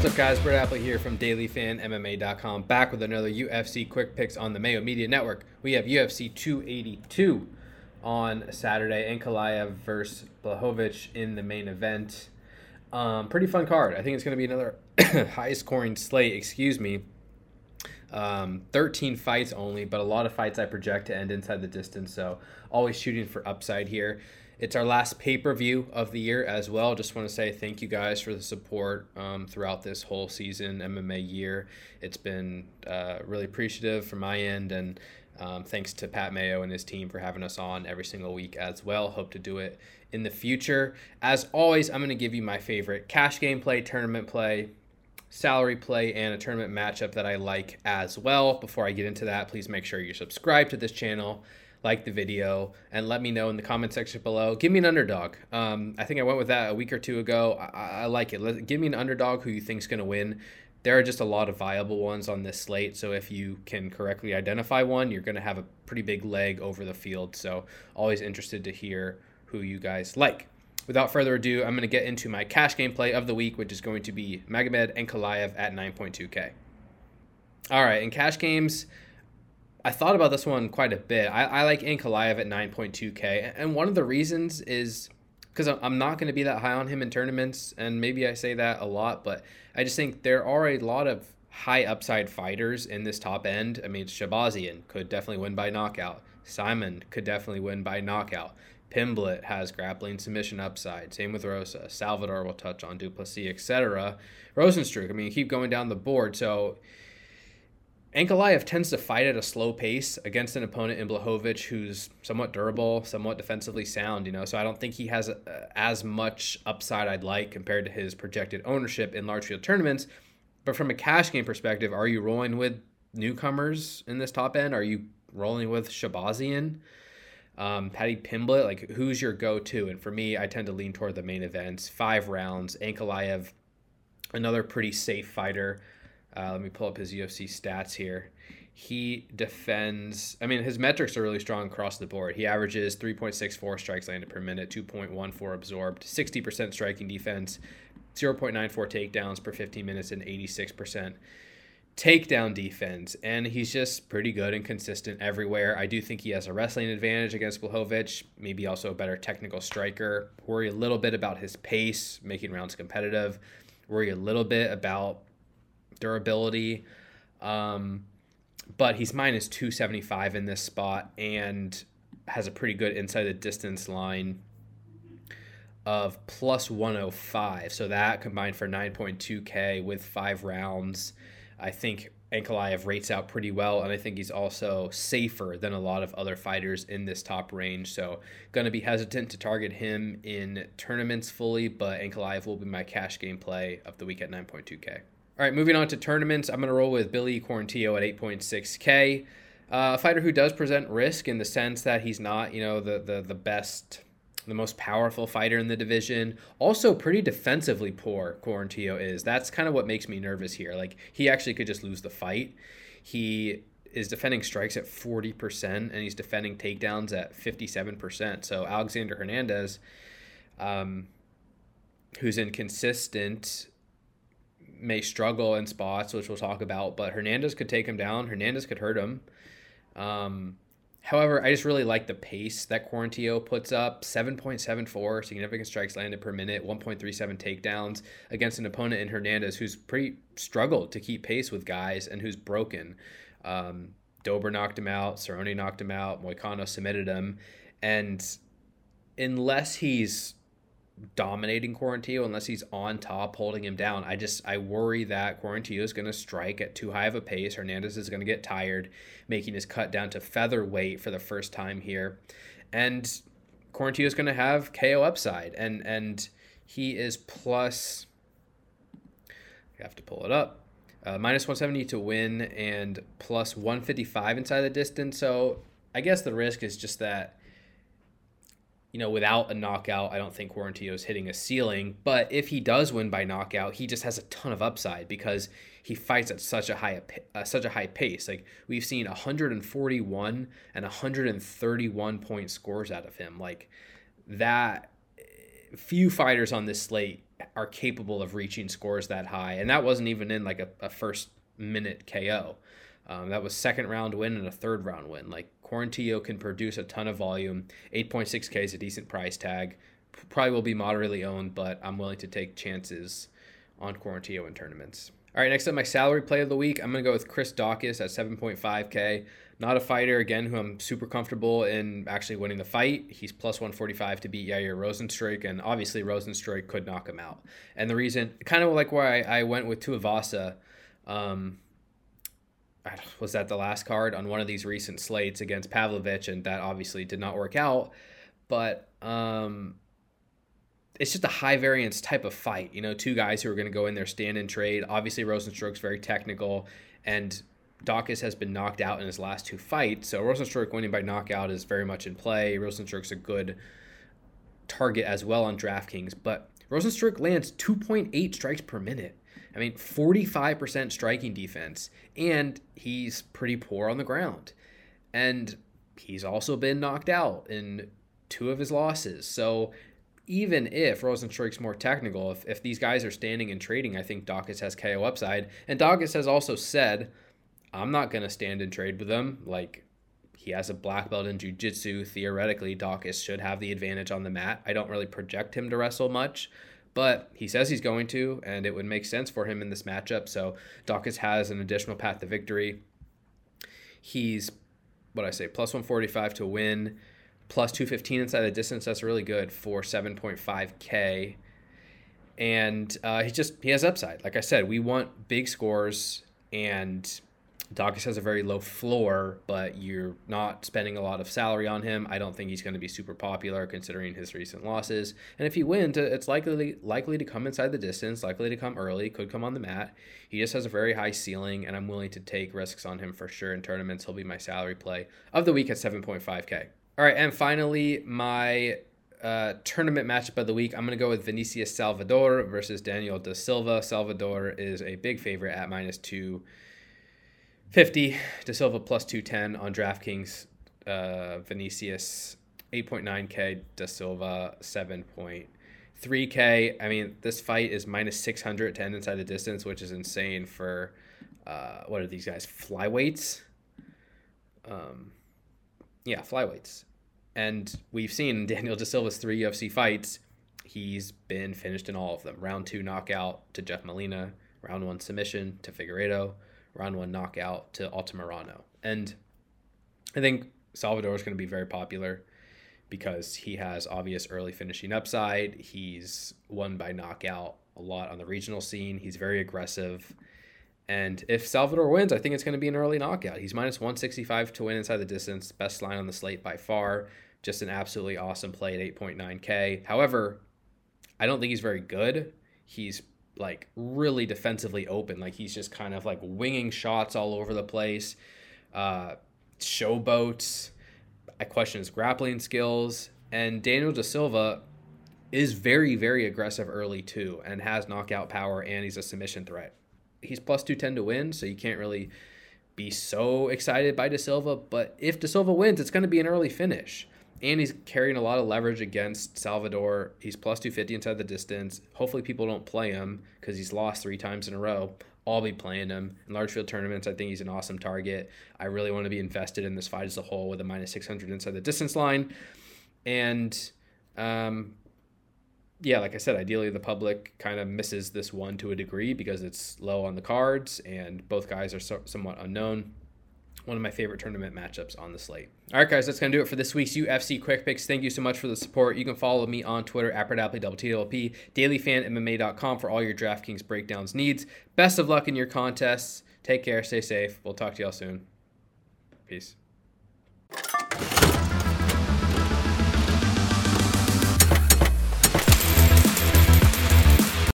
What's up, guys? Brett Appley here from DailyFanMMA.com, back with another UFC quick picks on the Mayo Media Network. We have UFC 282 on Saturday, Ankalaev versus Blachowicz in the main event. Um, pretty fun card. I think it's going to be another high scoring slate, excuse me. Um, 13 fights only, but a lot of fights I project to end inside the distance, so always shooting for upside here. It's our last pay per view of the year as well. Just want to say thank you guys for the support um, throughout this whole season, MMA year. It's been uh, really appreciative from my end, and um, thanks to Pat Mayo and his team for having us on every single week as well. Hope to do it in the future. As always, I'm going to give you my favorite cash game play, tournament play, salary play, and a tournament matchup that I like as well. Before I get into that, please make sure you subscribe to this channel like the video, and let me know in the comment section below. Give me an underdog. Um, I think I went with that a week or two ago. I, I like it. Let, give me an underdog who you think is going to win. There are just a lot of viable ones on this slate, so if you can correctly identify one, you're going to have a pretty big leg over the field. So, always interested to hear who you guys like. Without further ado, I'm going to get into my cash gameplay of the week, which is going to be Magomed Ankalaev at 9.2K. All right, in cash games, I thought about this one quite a bit. I, I like Ankalaev at 9.2K. And one of the reasons is because I'm not going to be that high on him in tournaments. And maybe I say that a lot, but I just think there are a lot of high upside fighters in this top end. I mean, Shahbazyan could definitely win by knockout. Simon could definitely win by knockout. Pimblett has grappling submission upside. Same with Rosa. Salvador will touch on Du Plessis, etc. Rozenstruik, I mean, keep going down the board. So Ankalaev tends to fight at a slow pace against an opponent in Blachowicz who's somewhat durable, somewhat defensively sound, you know. So I don't think he has a, as much upside I'd like compared to his projected ownership in large field tournaments. But from a cash game perspective, are you rolling with newcomers in this top end? Are you rolling with Shahbazyan, Um, Paddy Pimblett, like who's your go-to? And for me, I tend to lean toward the main events. Five rounds. Ankalaev, another pretty safe fighter. Uh, let me pull up his UFC stats here. He defends, I mean, his metrics are really strong across the board. He averages 3.64 strikes landed per minute, 2.14 absorbed, 60% striking defense, 0.94 takedowns per 15 minutes, and 86% takedown defense. And he's just pretty good and consistent everywhere. I do think he has a wrestling advantage against Blachowicz, maybe also a better technical striker. Worry a little bit about his pace, making rounds competitive. Worry a little bit about durability. Um, but he's minus 275 in this spot and has a pretty good inside the distance line of plus 105. So that combined for 9.2K with five rounds, I think Ankalaev rates out pretty well, and I think he's also safer than a lot of other fighters in this top range. So, going to be hesitant to target him in tournaments fully, but Ankalaev will be my cash game play of the week at 9.2K. All right, moving on to tournaments. I'm going to roll with Billy Quarantillo at 8.6K. Uh, a fighter who does present risk in the sense that he's not, you know, the, the, the best, the most powerful fighter in the division. Also, pretty defensively poor, Quarantillo is. That's kind of what makes me nervous here. Like, he actually could just lose the fight. He is defending strikes at 40%, and he's defending takedowns at 57%. So, Alexander Hernandez, um, who's inconsistent may struggle in spots, which we'll talk about, but Hernandez could take him down. Hernandez could hurt him. Um, however, I just really like the pace that Quarantillo puts up 7.74 significant strikes landed per minute, 1.37 takedowns against an opponent in Hernandez who's pretty struggled to keep pace with guys and who's broken. Um, Dober knocked him out, Cerrone knocked him out, Moicano submitted him. And unless he's dominating Quarantillo unless he's on top holding him down. I just I worry that Quarantillo is going to strike at too high of a pace. Hernandez is going to get tired, making his cut down to featherweight for the first time here, and Quarantillo is going to have KO upside, and and he is plus. I have to pull it up. Uh, minus 170 to win and plus 155 inside the distance. So I guess the risk is just that you know, without a knockout, I don't think Quarantillo is hitting a ceiling. But if he does win by knockout, he just has a ton of upside because he fights at such a high uh, such a high pace. Like we've seen 141 and 131 point scores out of him. Like that, few fighters on this slate are capable of reaching scores that high. And that wasn't even in like a, a first minute KO. Um, that was second round win and a third round win. Like Quarantillo can produce a ton of volume. 8.6K is a decent price tag. Probably will be moderately owned, but I'm willing to take chances on Quarantillo in tournaments. All right, next up, my salary play of the week. I'm going to go with Chris Daukaus at 7.5K. Not a fighter, again, who I'm super comfortable in actually winning the fight. He's plus 145 to beat Yair Rozenstruik, and obviously Rozenstruik could knock him out. And the reason, kind of like why I, I went with Tuivasa, um, was that the last card on one of these recent slates against Pavlovich, and that obviously did not work out. But um, it's just a high variance type of fight. You know, two guys who are going to go in there, stand and trade. Obviously, Rozenstruik's very technical, and Daukaus has been knocked out in his last two fights. So Rozenstruik winning by knockout is very much in play. Rozenstruik's a good target as well on DraftKings, but Rozenstruik lands 2.8 strikes per minute. I mean, 45% striking defense, and he's pretty poor on the ground. And he's also been knocked out in two of his losses. So even if Rozenstruik's more technical, if, if these guys are standing and trading, I think Daukaus has KO upside. And Daukaus has also said, I'm not going to stand and trade with them. Like, he has a black belt in jiu-jitsu. Theoretically, Daukaus should have the advantage on the mat. I don't really project him to wrestle much, but he says he's going to, and it would make sense for him in this matchup. So Daukaus has an additional path to victory. He's, what I say, plus 145 to win plus 215 inside the distance. That's really good for 7.5K. And uh, he just, he has upside. Like I said, we want big scores, and Daukaus has a very low floor, but you're not spending a lot of salary on him. I don't think he's going to be super popular considering his recent losses. And if he wins, it's likely likely to come inside the distance, likely to come early, could come on the mat. He just has a very high ceiling, and I'm willing to take risks on him for sure in tournaments. He'll be my salary play of the week at 7.5K. All right, and finally, my uh, tournament matchup of the week. I'm going to go with Vinicius Salvador versus Daniel da Silva. Salvador is a big favorite at minus 250. Da Silva plus 210 on DraftKings. Uh, Vinicius 8.9K. Da Silva 7.3K. I mean, this fight is minus 600 to end inside the distance, which is insane for uh, what are these guys? Flyweights? Um, yeah, flyweights. And we've seen Daniel Da Silva's three UFC fights. He's been finished in all of them. Round two knockout to Jeff Molina, round one submission to Figueiredo, round one knockout to Altamirano. And I think Salvador is going to be very popular because he has obvious early finishing upside. He's won by knockout a lot on the regional scene. He's very aggressive. And if Salvador wins, I think it's going to be an early knockout. He's minus 165 to win inside the distance. Best line on the slate by far. Just an absolutely awesome play at 8.9K. However, I don't think he's very good. He's like really defensively open. Like he's just kind of like winging shots all over the place. Uh, showboats. I question his grappling skills. And Daniel Da Silva is very, very aggressive early too and has knockout power and he's a submission threat he's plus 210 to win, so you can't really be so excited by Da Silva. But if Da Silva wins, it's going to be an early finish. And he's carrying a lot of leverage against Salvador. He's plus 250 inside the distance. Hopefully, people don't play him because he's lost three times in a row. I'll be playing him in large field tournaments. I think he's an awesome target. I really want to be invested in this fight as a whole with a minus 600 inside the distance line. And um, yeah, like I said, ideally the public kind of misses this one to a degree because it's low on the cards and both guys are so, somewhat unknown. One of my favorite tournament matchups on the slate. All right, guys, that's going to do it for this week's UFC Quick Picks. Thank you so much for the support. You can follow me on Twitter at BrettAppley, dailyfanmma.com for all your DraftKings breakdowns needs. Best of luck in your contests. Take care, stay safe. We'll talk to y'all soon. Peace.